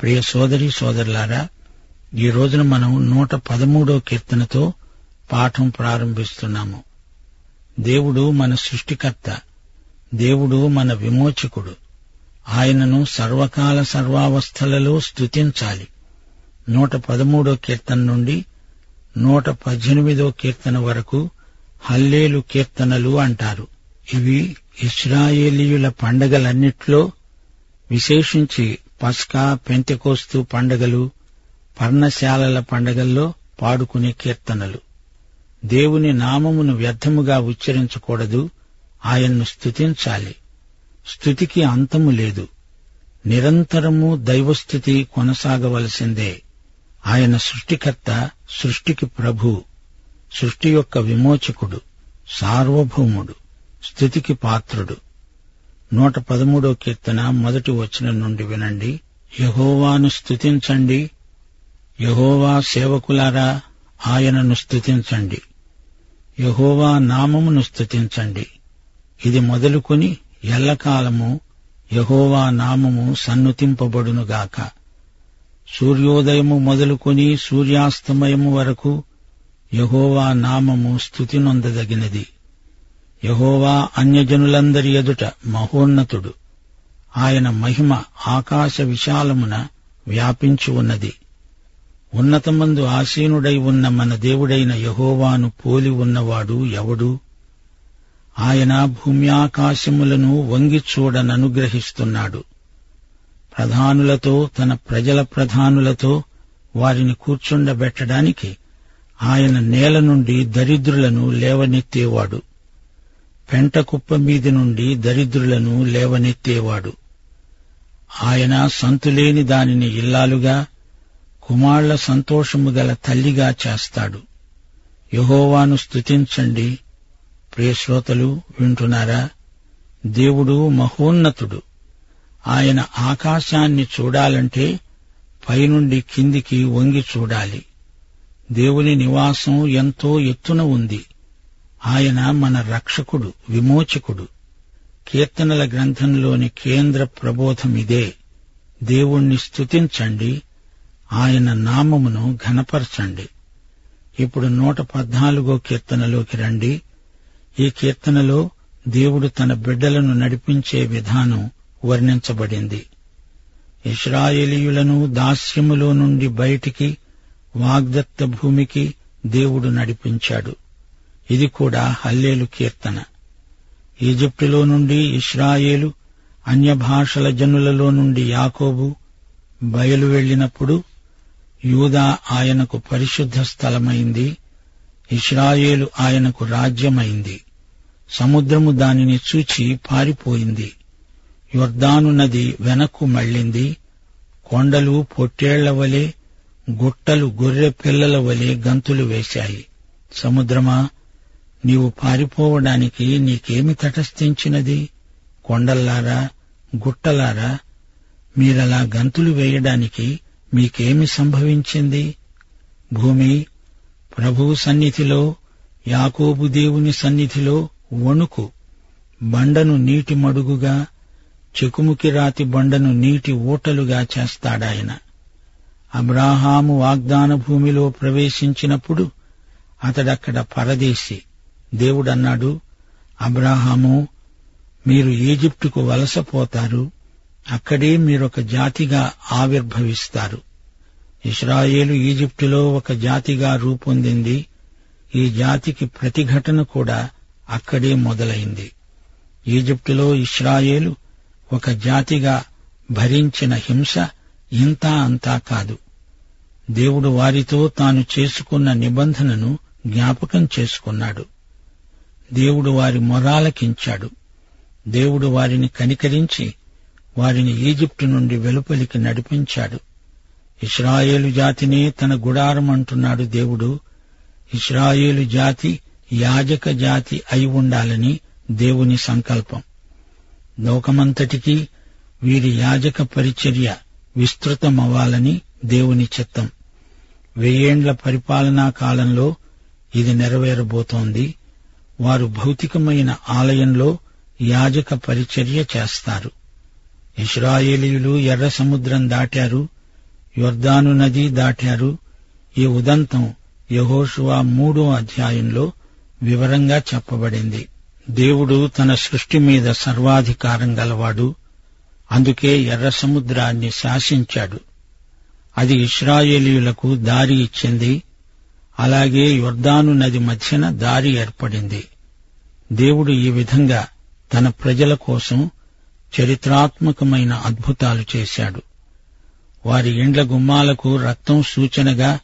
ప్రియ సోదరి సోదరులారా ఈ రోజున మనం నూట పదమూడో కీర్తనతో పాఠం ప్రారంభిస్తున్నాము. దేవుడు మన సృష్టికర్త దేవుడు మన విమోచకుడు. ఆయనను సర్వకాల సర్వావస్థలలో స్తుతించాలి. నూట పదమూడో కీర్తన నుండి నూట పద్దెనిమిదో కీర్తన వరకు హల్లేలు కీర్తనలు అంటారు. ఇవి ఇస్రాయేలీయుల పండగలన్నిట్లో విశేషించి పస్కా పెంతెకోస్తు పండగలు పర్ణశాలల పండగల్లో పాడుకునే కీర్తనలు. దేవుని నామమును వ్యర్థముగా ఉచ్చరించకూడదు ఆయన్ను స్తుతించాలి. స్థుతికి అంతము లేదు. నిరంతరము దైవస్థుతి కొనసాగవలసిందే. ఆయన సృష్టికర్త సృష్టికి ప్రభు సృష్టి యొక్క విమోచకుడు సార్వభౌముడు స్థుతికి పాత్రుడు. నూట పదమూడో కీర్తన మొదటి వచనం నుండి వినండి. యహోవాను స్తుతించండి. యహోవా సేవకులారా ఆయనను స్తుతించండి. యహోవా నామమును స్తుతించండి. ఇది మొదలుకొని ఎల్లకాలము యహోవా నామము సన్నుతింపబడునుగాక సూర్యోదయము మొదలుకొని సూర్యాస్తమయము వరకు యహోవా నామము స్తుతి నొందదగినది యహోవా అన్యజనులందరి ఎదుట మహోన్నతుడు. ఆయన మహిమ ఆకాశ విశాలమున వ్యాపించి ఉన్నది. ఉన్నతమందు ఆసీనుడై ఉన్న మన దేవుడైన యహోవాను పోలి ఉన్నవాడు ఎవడు? ఆయన భూమ్యాకాశములను వంగి చూడననుగ్రహిస్తున్నాడు. ప్రధానులతో తన ప్రజల ప్రధానులతో వారిని కూర్చుండబెట్టడానికి ఆయన నేల నుండి దరిద్రులను లేవనెత్తేవాడు. పెంట కుప్ప మీది నుండి దరిద్రులను లేవనెత్తేవాడు. ఆయన సంతులేని దానిని ఇల్లాలుగా కుమాళ్ళ సంతోషము గల తల్లిగా చేస్తాడు. యహోవాను స్తుతించండి. ప్రియశ్రోతలు వింటున్నారా? దేవుడు మహోన్నతుడు. ఆయన ఆకాశాన్ని చూడాలంటే పైనుండి కిందికి వంగి చూడాలి. దేవుని నివాసం ఎంతో ఎత్తున ఉంది. ఆయన మన రక్షకుడు విమోచకుడు. కీర్తనల గ్రంథంలోని కేంద్ర ప్రబోధం ఇదే. దేవుణ్ణి స్తుతించండి ఆయన నామమును ఘనపరచండి. ఇప్పుడు నూట పద్నాలుగో కీర్తనలోకి రండి. ఈ కీర్తనలో దేవుడు తన బిడ్డలను నడిపించే విధానం వర్ణించబడింది. ఇస్రాయేలీయులను దాస్యములో నుండి బయటికి వాగ్దత్త భూమికి దేవుడు నడిపించాడు. ఇది కూడా హల్లేలు కీర్తన. ఈజిప్టులో నుండి ఇస్రాయేలు అన్య భాషల జనులలో నుండి యాకోబు బయలు వెళ్ళినప్పుడు యూదా ఆయనకు పరిశుద్ధ స్థలమైంది ఇస్రాయేలు ఆయనకు రాజ్యమైంది. సముద్రము దానిని చూచి పారిపోయింది. యొర్దాను నది వెనక్కు మళ్ళింది. కొండలు పొట్టేళ్ళ వలె గుట్టలు గొర్రె పిల్లల వలె గంతులు వేశాయి. సముద్రమా? నీవు పారిపోవడానికి నీకేమి తటస్థించినది? కొండల్లారా గుట్టలారా? మీరలా గంతులు వేయడానికి మీకేమి సంభవించింది? భూమి ప్రభువు సన్నిధిలో యాకోబు దేవుని సన్నిధిలో వణుకు. బండను నీటి మడుగుగా చెకుముకి రాతి బండను నీటి ఊటలుగా చేస్తాడాయన. అబ్రాహాము వాగ్దాన భూమిలో ప్రవేశించినప్పుడు అతడక్కడ పరదేశి. దేవుడన్నాడు అబ్రాహాము మీరు ఈజిప్టుకు వలసపోతారు అక్కడే మీరొక జాతిగా ఆవిర్భవిస్తారు. ఇస్రాయేలు ఈజిప్టులో ఒక జాతిగా రూపొందింది ఈ జాతికి ప్రతిఘటన కూడా అక్కడే మొదలైంది. ఈజిప్టులో ఇస్రాయేలు ఒక జాతిగా భరించిన హింస ఇంతా అంతా కాదు. దేవుడు వారితో తాను చేసుకున్న నిబంధనను జ్ఞాపకం చేసుకున్నాడు. దేవుడు వారి మొరాలకించాడు. దేవుడు వారిని కనికరించి వారిని ఈజిప్టు నుండి వెలుపలికి నడిపించాడు. ఇస్రాయేలు జాతినే తన గుడారం అంటున్నాడు దేవుడు. ఇస్రాయేలు జాతి యాజక జాతి అయి ఉండాలని దేవుని సంకల్పం. లోకమంతటికీ వీరి యాజక పరిచర్య విస్తృతమవ్వాలని దేవుని చిత్తం. వెయ్యేండ్ల పరిపాలనా కాలంలో ఇది నెరవేరబోతోంది. వారు భౌతికమైన ఆలయంలో యాజక పరిచర్య చేస్తారు. ఇస్రాయేలీయులు ఎర్ర సముద్రం దాటారు యొర్దాను నది దాటారు. ఈ ఉదంతం యహోషువా మూడో అధ్యాయంలో వివరంగా చెప్పబడింది. దేవుడు తన సృష్టి మీద సర్వాధికారం గలవాడు అందుకే ఎర్ర సముద్రాన్ని శాసించాడు. అది ఇస్రాయేలీయులకు దారి ఇచ్చింది అలాగే యొర్దాను నది మధ్యన దారి ఏర్పడింది. దేవుడు ఈ విధంగా తన ప్రజల కోసం చరిత్రాత్మకమైన అద్భుతాలు చేశాడు. వారి ఇండ్ల గుమ్మాలకు రక్తం సూచనగా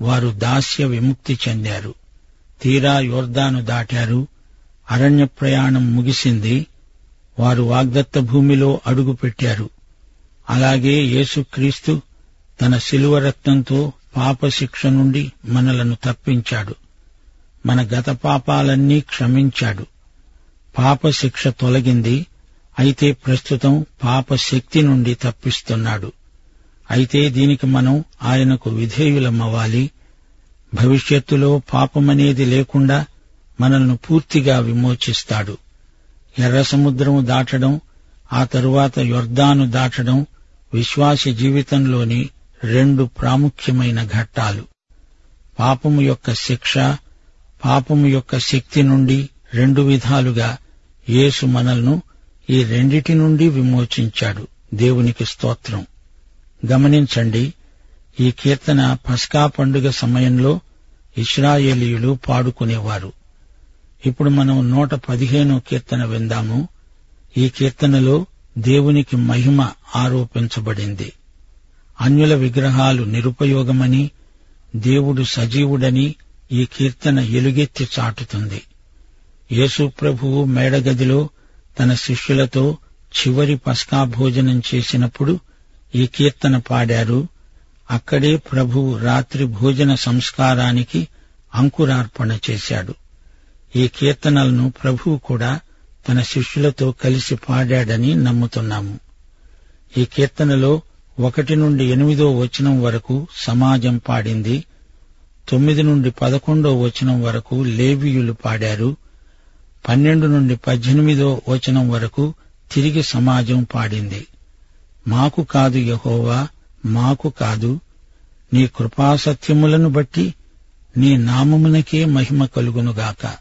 వారు దాస్య విముక్తి చెందారు. తీరా యోర్దాను దాటారు. అరణ్య ప్రయాణం ముగిసింది. వారు వాగ్దత్త భూమిలో అడుగుపెట్టారు. అలాగే యేసుక్రీస్తు తన శిలువ రక్తంతో పాపశిక్ష నుండి మనలను తప్పించాడు. మన గత పాపాలన్నీ క్షమించాడు. పాపశిక్ష తొలగింది అయితే ప్రస్తుతం పాప శక్తి నుండి తప్పిస్తున్నాడు. అయితే దీనికి మనం ఆయనకు విధేయులమవ్వాలి. భవిష్యత్తులో పాపమనేది లేకుండా మనల్ని పూర్తిగా విమోచిస్తాడు. ఎర్ర సముద్రము దాటడం ఆ తరువాత యొర్దాను దాటడం విశ్వాసి జీవితంలోని రెండు ప్రాముఖ్యమైన ఘట్టాలు. పాపము యొక్క శిక్ష పాపము యొక్క శక్తి నుండి రెండు విధాలుగా యేసు మనల్ను ఈ రెండిటి నుండి విమోచించాడు. దేవునికి స్తోత్రం. గమనించండి ఈ కీర్తన పస్కా పండుగ సమయంలో ఇస్రాయేలీయులు పాడుకునేవారు. ఇప్పుడు మనం నూట పదిహేనో కీర్తన విందాము. ఈ కీర్తనలో దేవునికి మహిమ ఆరోపించబడింది. అన్యుల విగ్రహాలు నిరుపయోగమని దేవుడు సజీవుడని ఈ కీర్తన ఎలుగెత్తి చాటుతుంది. యేసు ప్రభువు మేడగదిలో తన శిష్యులతో చివరి పస్కా భోజనం చేసినప్పుడు ఈ కీర్తన పాడారు. అక్కడే ప్రభువు రాత్రి భోజన సంస్కారానికి అంకురార్పణ చేశాడు. ఈ కీర్తనలను ప్రభువు కూడా తన శిష్యులతో కలిసి పాడాడని నమ్ముతున్నాము. ఈ కీర్తనలో ఒకటి నుండి ఎనిమిదో వచనం వరకు సమాజం పాడింది. తొమ్మిది నుండి పదకొండో వచనం వరకు లేవియులు పాడారు. పన్నెండు నుండి పద్దెనిమిదో వచనం వరకు తిరిగి సమాజం పాడింది. మాకు కాదు యహోవా మాకు కాదు. నీ కృపాసత్యములను బట్టి నీ నామమునకే మహిమ కలుగునుగాక.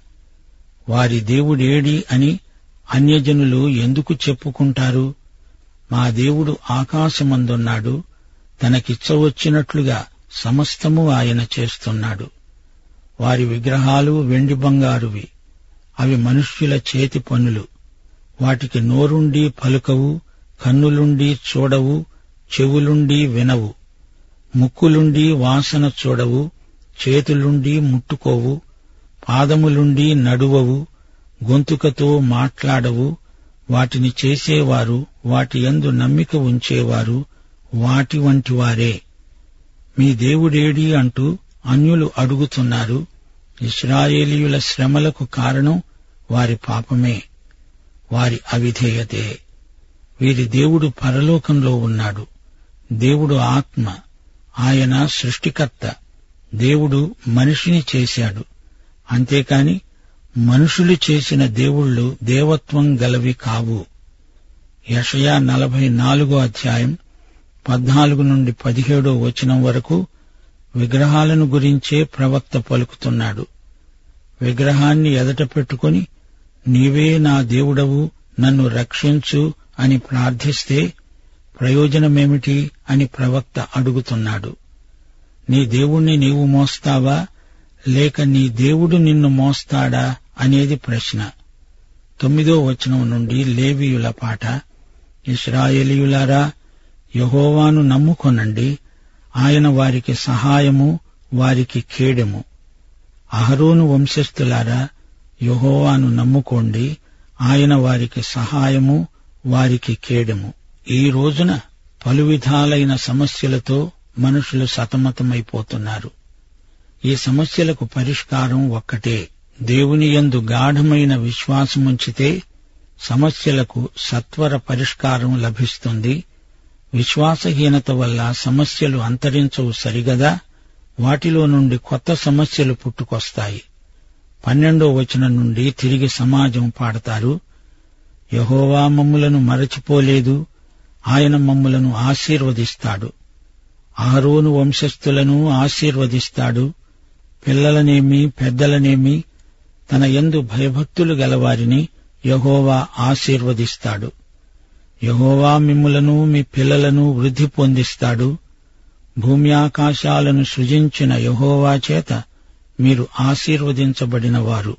వారి దేవుడేడి అని అన్యజనులు ఎందుకు చెప్పుకుంటారు? మా దేవుడు ఆకాశమందున్నాడు తనకిచ్చవచ్చినట్లుగా సమస్తము ఆయన చేస్తున్నాడు. వారి విగ్రహాలు వెండి బంగారువి అవి మనుష్యుల చేతి పనులు. వాటికి నోరుండి పలుకవు కన్నులుండి చూడవు చెవులుండి వినవు. ముక్కులుండి వాసన చూడవు చేతులుండి ముట్టుకోవు పాదములుండి నడువవు గొంతుకతో మాట్లాడవు వాటిని చేసేవారు వాటి యందు నమ్మిక ఉంచేవారు వాటి వంటి వారే. మీ దేవుడేడి అంటూ అన్యులు అడుగుతున్నారు ఇస్రాయేలీయుల శ్రమలకు కారణం వారి పాపమే వారి అవిధేయతే. వీరి దేవుడు పరలోకంలో ఉన్నాడు. దేవుడు ఆత్మ ఆయన సృష్టికర్త. దేవుడు మనిషిని చేశాడు. అంతేకాని మనుషులు చేసిన దేవుళ్ళు దేవత్వం గలవి కావు. యషయా నలభై నాలుగో అధ్యాయం పద్నాలుగు నుండి పదిహేడో వచనం వరకు విగ్రహాలను గురించే ప్రవక్త పలుకుతున్నాడు. విగ్రహాన్ని ఎదట పెట్టుకుని నీవే నా దేవుడవు నన్ను రక్షించు అని ప్రార్థిస్తే ప్రయోజనమేమిటి అని ప్రవక్త అడుగుతున్నాడు. నీ దేవుణ్ణి నీవు మోస్తావా? లేక నీ దేవుడు నిన్ను మోస్తాడా? అనేది ప్రశ్న. తొమ్మిదో వచనం నుండి లేవీయుల పాట ఇస్రాయేలీయులారా యహోవాను నమ్ముకొనండి ఆయన వారికి సహాయము వారికి ఖేడము అహరోను వంశస్థులారా యహోవాను నమ్ముకోండి ఆయన వారికి సహాయము వారికి ఖేడము ఈ రోజున పలు విధాలైన సమస్యలతో మనుషులు సతమతమైపోతున్నారు. ఈ సమస్యలకు పరిష్కారం ఒక్కటే. దేవుని యందు గాఢమైన విశ్వాసముంచితే సమస్యలకు సత్వర పరిష్కారం లభిస్తుంది. విశ్వాసహీనత వల్ల సమస్యలు అంతరించవు సరిగదా? వాటిలో నుండి కొత్త సమస్యలు పుట్టుకొస్తాయి. పన్నెండో వచనం నుండి తిరిగి సమాజం పాడతారు. యహోవా మమ్ములను మరచిపోలేదు. ఆయన మమ్ములను ఆశీర్వదిస్తాడు. ఆరోను వంశస్థులను ఆశీర్వదిస్తాడు. పిల్లలనేమి పెద్దలనేమి తన యందు భయభక్తులు గలవారిని యహోవా ఆశీర్వదిస్తాడు. యహోవా మిమ్ములను మీ పిల్లలను వృద్ధి పొందిస్తాడు. భూమి ఆకాశాలను సృజించిన యహోవా చేత మీరు ఆశీర్వదించబడినవారు.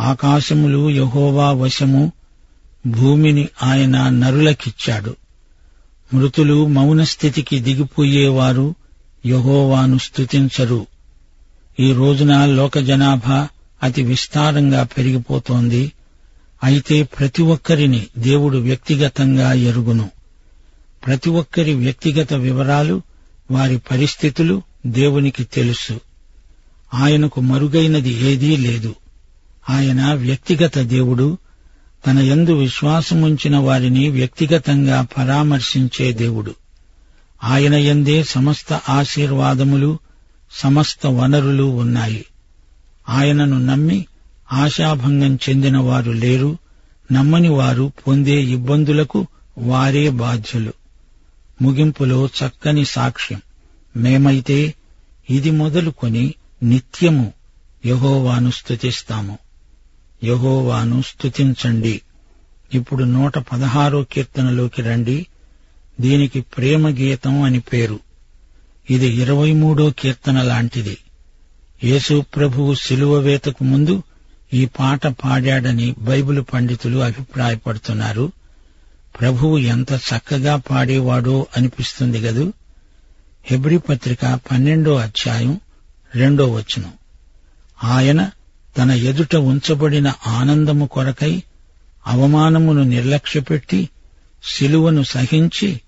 ఆకాశములు యహోవా వశము భూమిని ఆయన నరులకిచ్చాడు. మృతులు మౌనస్థితికి దిగిపోయేవారు యహోవాను స్తుతించరు. ఈ రోజున లోక జనాభా అతి విస్తారంగా పెరిగిపోతోంది. అయితే ప్రతి ఒక్కరిని దేవుడు వ్యక్తిగతంగా ఎరుగును. ప్రతి ఒక్కరి వ్యక్తిగత వివరాలు వారి పరిస్థితులు దేవునికి తెలుసు. ఆయనకు మరుగైనది ఏదీ లేదు. ఆయన వ్యక్తిగత దేవుడు. తన యందు విశ్వాసముంచిన వారిని వ్యక్తిగతంగా పరామర్శించే దేవుడు. ఆయన యందే సమస్త ఆశీర్వాదములు సమస్త వనరులు ఉన్నాయి. ఆయనను నమ్మి ఆశాభంగం చెందినవారు లేరు. నమ్మని వారు పొందే ఇబ్బందులకు వారే బాధ్యులు. ముగింపులో చక్కని సాక్ష్యం. మేమైతే ఇది మొదలుకొని నిత్యము యహోవాను స్తుతిస్తాము. యహోవాను స్తుతించండి. ఇప్పుడు నూట పదహారో కీర్తనలోకి రండి. దీనికి ప్రేమ గీతం అని పేరు. ఇది ఇరవై మూడో కీర్తన లాంటిది. యేసు ప్రభువు శిలువ వేతకు ముందు ఈ పాట పాడాడని బైబిల్ పండితులు అభిప్రాయపడుతున్నారు. ప్రభువు ఎంత చక్కగా పాడేవాడో అనిపిస్తుంది గదు. హెబ్రి పత్రిక పన్నెండో అధ్యాయం రెండో వచనం. ఆయన తన ఎదుట ఉంచబడిన ఆనందము కొరకై అవమానమును నిర్లక్ష్యపెట్టి శిలువను సహించి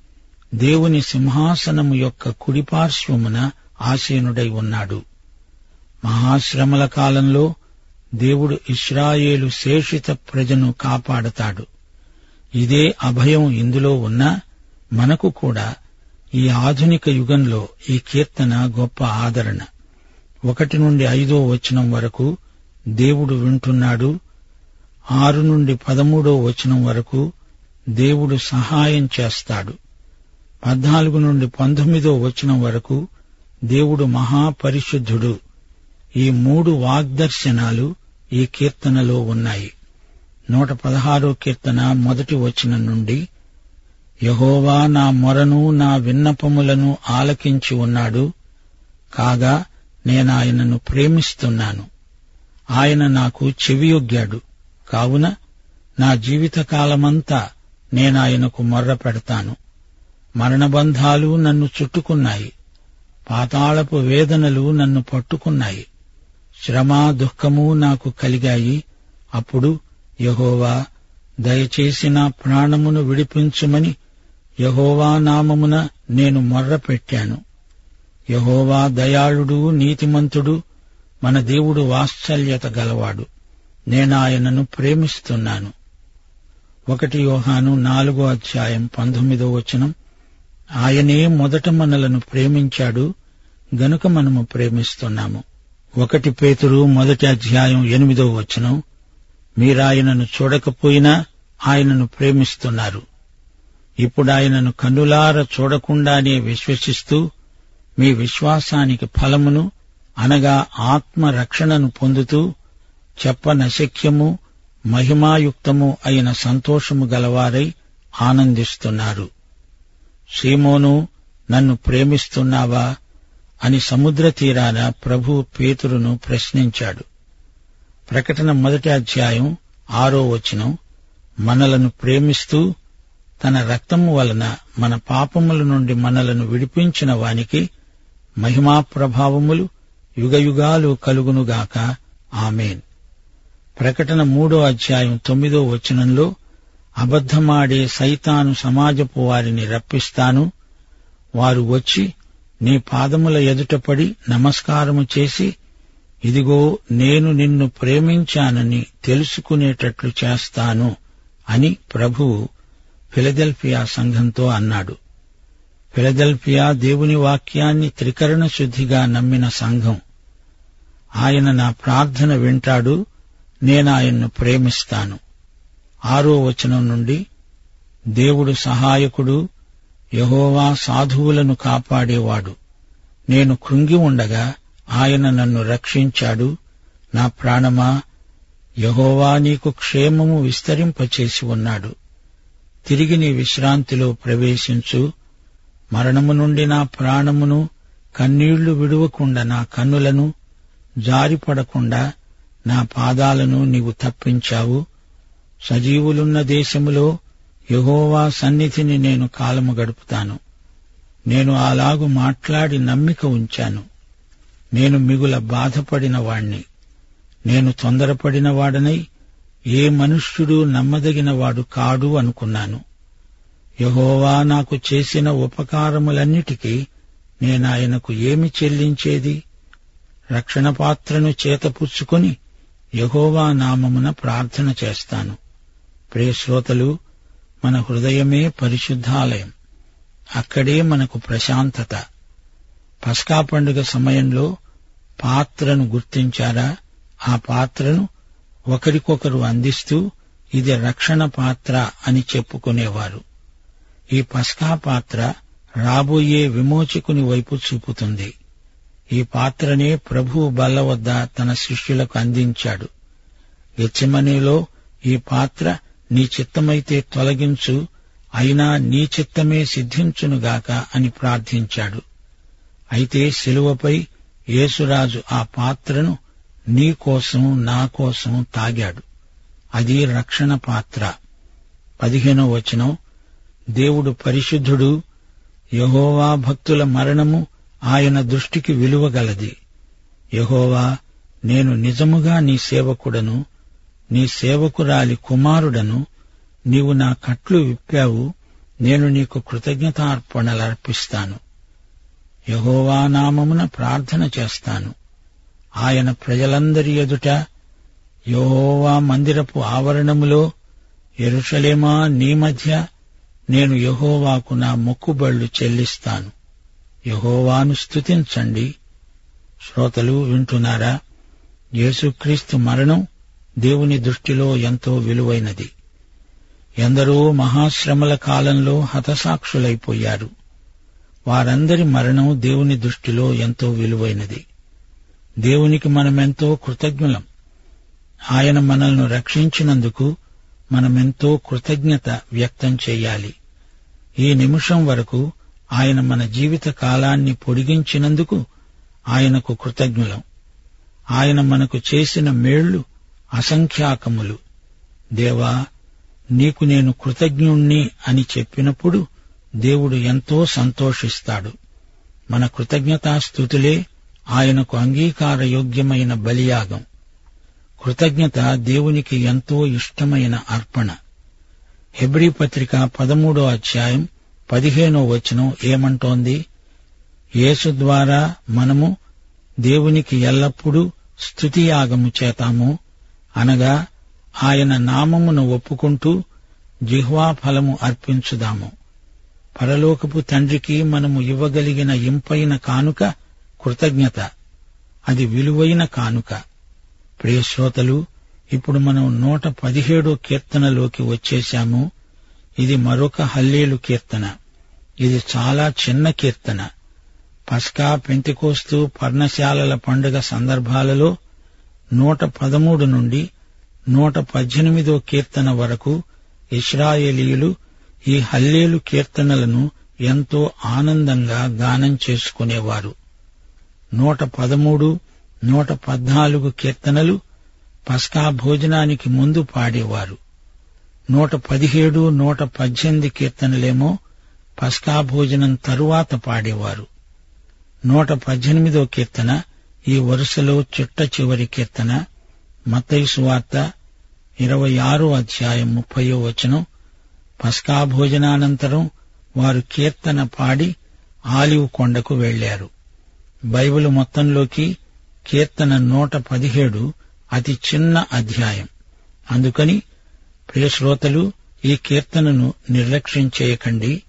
దేవుని సింహాసనము యొక్క కుడిపార్శ్వమున ఆసీనుడై ఉన్నాడు. మహాశ్రమల కాలంలో దేవుడు ఇస్రాయేలు శేషిత ప్రజను కాపాడతాడు. ఇదే అభయం ఇందులో ఉన్నా మనకు కూడా ఈ ఆధునిక యుగంలో ఈ కీర్తన గొప్ప ఆదరణ. ఒకటి నుండి ఐదో వచనం వరకు దేవుడు వింటున్నాడు. ఆరు నుండి పదమూడో వచనం వరకు దేవుడు సహాయం చేస్తాడు. పద్నాలుగు నుండి పంతొమ్మిదో వచనం వరకు దేవుడు మహాపరిశుద్ధుడు. ఈ మూడు వాగ్దర్శనాలు ఈ కీర్తనలో ఉన్నాయి. నూట పదహారో కీర్తన మొదటి వచనం నుండి యహోవా నా మొరను నా విన్నపములను ఆలకించి ఉన్నాడు కాగా నేనాయనను ప్రేమిస్తున్నాను. ఆయన నాకు చెవియొగ్గాడు కావున నా జీవితకాలమంతా నేనాయనకు మొర్ర పెడతాను. మరణబంధాలు నన్ను చుట్టుకున్నాయి పాతాళపు వేదనలు నన్ను పట్టుకున్నాయి. శ్రమ దుఃఖము నాకు కలిగాయి. అప్పుడు యహోవా దయచేసి నా ప్రాణమును విడిపించుమని యహోవా నామమున నేను మొర్రపెట్టాను యహోవా దయాళుడు నీతిమంతుడు మన దేవుడు వాత్సల్యత గలవాడు. నేనాయనను ప్రేమిస్తున్నాను. ఒకటి యోహాను నాలుగో అధ్యాయం పంతొమ్మిదో వచనం. ఆయనే మొదట మనలను ప్రేమించాడు గనుక మనము ప్రేమిస్తున్నాము. ఒకటి పేతురు మొదటి అధ్యాయం ఎనిమిదో వచనం. మీరాయనను చూడకపోయినా ఆయనను ప్రేమిస్తున్నారు. ఇప్పుడు ఆయనను కన్నులార చూడకుండానే విశ్వసిస్తూ మీ విశ్వాసానికి ఫలమును అనగా ఆత్మ రక్షణను పొందుతూ చెప్పనశక్యము మహిమాయుక్తము అయిన సంతోషము గలవారై ఆనందిస్తున్నారు. సీమోను నన్ను ప్రేమిస్తున్నావా? అని సముద్ర తీరాన ప్రభు పేతురును ప్రశ్నించాడు. ప్రకటన మొదటి అధ్యాయం ఆరో వచనం మనలను ప్రేమిస్తూ తన రక్తము వలన మన పాపముల నుండి మనలను విడిపించిన వానికి మహిమా ప్రభావములు యుగయుగాలు కలుగునుగాక. ఆమెన్. ప్రకటన మూడో అధ్యాయం తొమ్మిదో వచనంలో అబద్ధమాడే సైతాను సమాజపు వారిని రప్పిస్తాను. వారు వచ్చి నీ పాదముల ఎదుటపడి నమస్కారము చేసి ఇదిగో నేను నిన్ను ప్రేమించానని తెలుసుకునేటట్లు చేస్తాను అని ప్రభువు ఫిలదెల్ఫియా సంఘంతో అన్నాడు. ఫిలదెల్ఫియా దేవుని వాక్యాన్ని త్రికరణ శుద్ధిగా నమ్మిన సంఘం. ఆయన నా ప్రార్థన వింటాడు నేనాయన్ను ప్రేమిస్తాను. ఆరో వచనం నుండి దేవుడు సహాయకుడు యహోవా సాధువులను కాపాడేవాడు. నేను కృంగి ఉండగా ఆయన నన్ను రక్షించాడు. నా ప్రాణమా యహోవా నీకు క్షేమము విస్తరింపచేసి ఉన్నాడు. తిరిగి నీ విశ్రాంతిలో ప్రవేశించు. మరణము నుండి నా ప్రాణమును కన్నీళ్ళు విడువకుండా నా కన్నులను జారిపడకుండా నా పాదాలను నీవు తప్పించావు. సజీవులున్న దేశములో యహోవా సన్నిధిని నేను కాలము గడుపుతాను. నేను అలాగు మాట్లాడి నమ్మిక ఉంచాను. నేను మిగుల బాధపడిన వాణ్ణి. నేను తొందరపడిన వాడనై ఏ మనుష్యుడు నమ్మదగినవాడు కాడు అనుకున్నాను. యహోవా నాకు చేసిన ఉపకారములన్నిటికీ నేనాయనకు ఏమి చెల్లించేది? రక్షణ పాత్రను చేతపుచ్చుకుని యహోవా నామమున ప్రార్థన చేస్తాను. ప్రియశ్రోతలు మన హృదయమే పరిశుద్ధాలయం. అక్కడే మనకు ప్రశాంతత. పస్కా పండుగ సమయంలో పాత్రను గుర్తించారా? ఆ పాత్రను ఒకరికొకరు అందిస్తూ ఇది రక్షణ పాత్ర అని చెప్పుకునేవారు. ఈ పస్కా పాత్ర రాబోయే విమోచకుని వైపు చూపుతుంది. ఈ పాత్రనే ప్రభువు బల్ల వద్ద తన శిష్యులకు అందించాడు. గెచ్చమనేలో ఈ పాత్ర నీ చిత్తమైతే తొలగించు అయినా నీ చిత్తమే సిద్ధించునుగాక అని ప్రార్థించాడు. అయితే శిలువపై యేసురాజు ఆ పాత్రను నీకోసం నాకోసం నా కోసం తాగాడు. అది రక్షణ పాత్ర. పదిహేనో వచనం. దేవుడు పరిశుద్ధుడు యహోవా భక్తుల మరణము ఆయన దృష్టికి విలువగలది. యహోవా నేను నిజముగా నీ సేవకుడను నీ సేవకురాలి కుమారుడను నీవు నా కట్లు విప్పావు నేను నీకు కృతజ్ఞతార్పణలర్పిస్తాను. యహోవా నామమున ప్రార్థన చేస్తాను. ఆయన ప్రజలందరి ఎదుట యహోవా మందిరపు ఆవరణములో ఎరుషలేమా నీ మధ్య నేను యహోవాకు నా మొక్కుబళ్ళు చెల్లిస్తాను. యహోవాను స్తుతించండి. శ్రోతలు వింటున్నారా? యేసుక్రీస్తు మరణం దేవుని దృష్టిలో ఎంతో విలువైనది. ఎందరో మహాశ్రమల కాలంలో హతసాక్షులైపోయారు. వారందరి మరణం దేవుని దృష్టిలో ఎంతో విలువైనది. దేవునికి మనమెంతో కృతజ్ఞులం. ఆయన మనల్ని రక్షించినందుకు మనమెంతో కృతజ్ఞత వ్యక్తం చేయాలి. ఈ నిమిషం వరకు ఆయన మన జీవిత కాలాన్ని పొడిగించినందుకు ఆయనకు కృతజ్ఞులం. ఆయన మనకు చేసిన మేళ్ళు అసంఖ్యాకములు. దేవా నీకు నేను కృతజ్ఞుణ్ణి అని చెప్పినప్పుడు దేవుడు ఎంతో సంతోషిస్తాడు. మన కృతజ్ఞతాస్థుతులే ఆయనకు అంగీకారయోగ్యమైన బలియాగం. కృతజ్ఞత దేవునికి ఎంతో ఇష్టమైన అర్పణ. హెబ్రీ పత్రిక పదమూడో అధ్యాయం పదిహేనో వచనం ఏమంటోంది? యేసు ద్వారా మనము దేవునికి ఎల్లప్పుడూ స్తుతియాగము చేతాము. అనగా ఆయన నామమును ఒప్పుకుంటూ జిహ్వా ఫలము అర్పించుదాము. పరలోకపు తండ్రికి మనము ఇవ్వగలిగిన ఇంపైన కానుక కృతజ్ఞత. అది విలువైన కానుక. ప్రియశ్రోతలు ఇప్పుడు మనం నూట పదిహేడో కీర్తనలోకి వచ్చేశాము. ఇది మరొక హల్లేలు కీర్తన. ఇది చాలా చిన్న కీర్తన. పస్కా పెంతికోస్తు పర్ణశాలల పండుగ సందర్భాలలో నూట పదమూడు నుండి నూట పద్దెనిమిదో కీర్తన వరకు ఇస్రాయేలీయులు ఈ హల్లేలు కీర్తనలను ఎంతో ఆనందంగా గానం చేసుకునేవారు. నూట పదమూడు నూట పద్నాలుగు కీర్తనలు పస్కా భోజనానికి ముందు పాడేవారు. నూట పదిహేడు నూట పద్దెనిమిది కీర్తనలేమో పస్కా భోజనం తరువాత పాడేవారు. నూట పద్దెనిమిదో కీర్తన ఈ వరుసలో చిట్ట చివరి కీర్తన మత్తయి వార్త ఇరవై ఆరో అధ్యాయం ముప్పయో వచనం పస్కా భోజనానంతరం వారు కీర్తన పాడి ఆలివ్ కొండకు వెళ్ళారు బైబిల్ మొత్తంలోకి కీర్తన నూట పదిహేడు అతి చిన్న అధ్యాయం. అందుకని ప్రియశ్రోతలు ఈ కీర్తనను నిర్లక్ష్యం చేయకండి.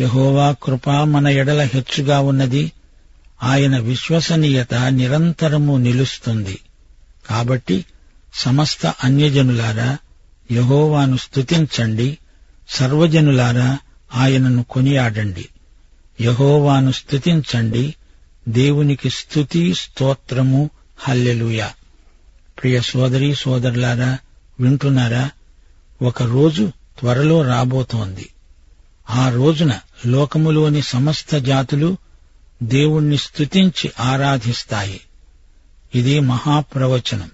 యహోవా కృప మన ఎడల హెచ్చుగా ఉన్నది. ఆయన విశ్వసనీయత నిరంతరము నిలుస్తుంది. కాబట్టి సమస్త అన్యజనులారా యహోవాను స్తుతించండి. సర్వజనులారా ఆయనను కొనియాడండి. యహోవాను స్తుతించండి. దేవునికి స్తుతి స్తోత్రము హల్లెలూయా. ప్రియ సోదరి సోదరులారా వింటున్నారా? ఒక రోజు త్వరలో రాబోతోంది. ఆ రోజున లోకములోని సమస్త జాతులు దేవుణ్ణి స్తుతించి ఆరాధిస్తాయి. ఇది మహాప్రవచనం.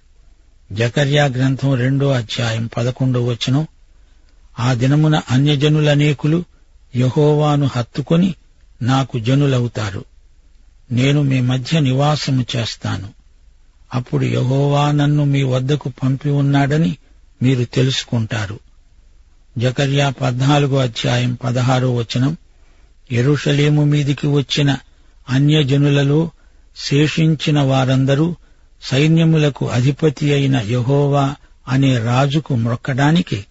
జకర్యా గ్రంథం రెండో అధ్యాయం పదకొండో వచనం. ఆ దినమున అన్యజనులనేకులు యహోవాను హత్తుకొని నాకు జనులవుతారు. నేను మీ మధ్య నివాసము చేస్తాను. అప్పుడు యహోవా నన్ను మీ వద్దకు పంపి ఉన్నాడని మీరు తెలుసుకుంటారు. జకర్యా పద్నాలుగో అధ్యాయం పదహారో వచనం. ఎరుషలేము మీదికి వచ్చిన అన్యజనులలో శేషించిన వారందరూ సైన్యములకు అధిపతి అయిన యహోవా అనే రాజుకు మొక్కడానికి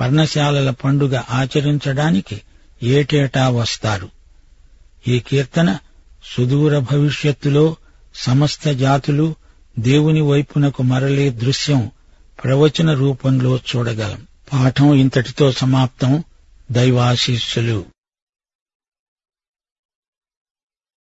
పర్ణశాలల పండుగ ఆచరించడానికి ఏటేటా వస్తారు. ఈ కీర్తన సుదూర భవిష్యత్తులో సమస్త జాతులు దేవుని వైపునకు మరలే దృశ్యం ప్రవచన రూపంలో చూడగలం. పాఠం ఇంతటితో సమాప్తం. దైవాశీస్సులు.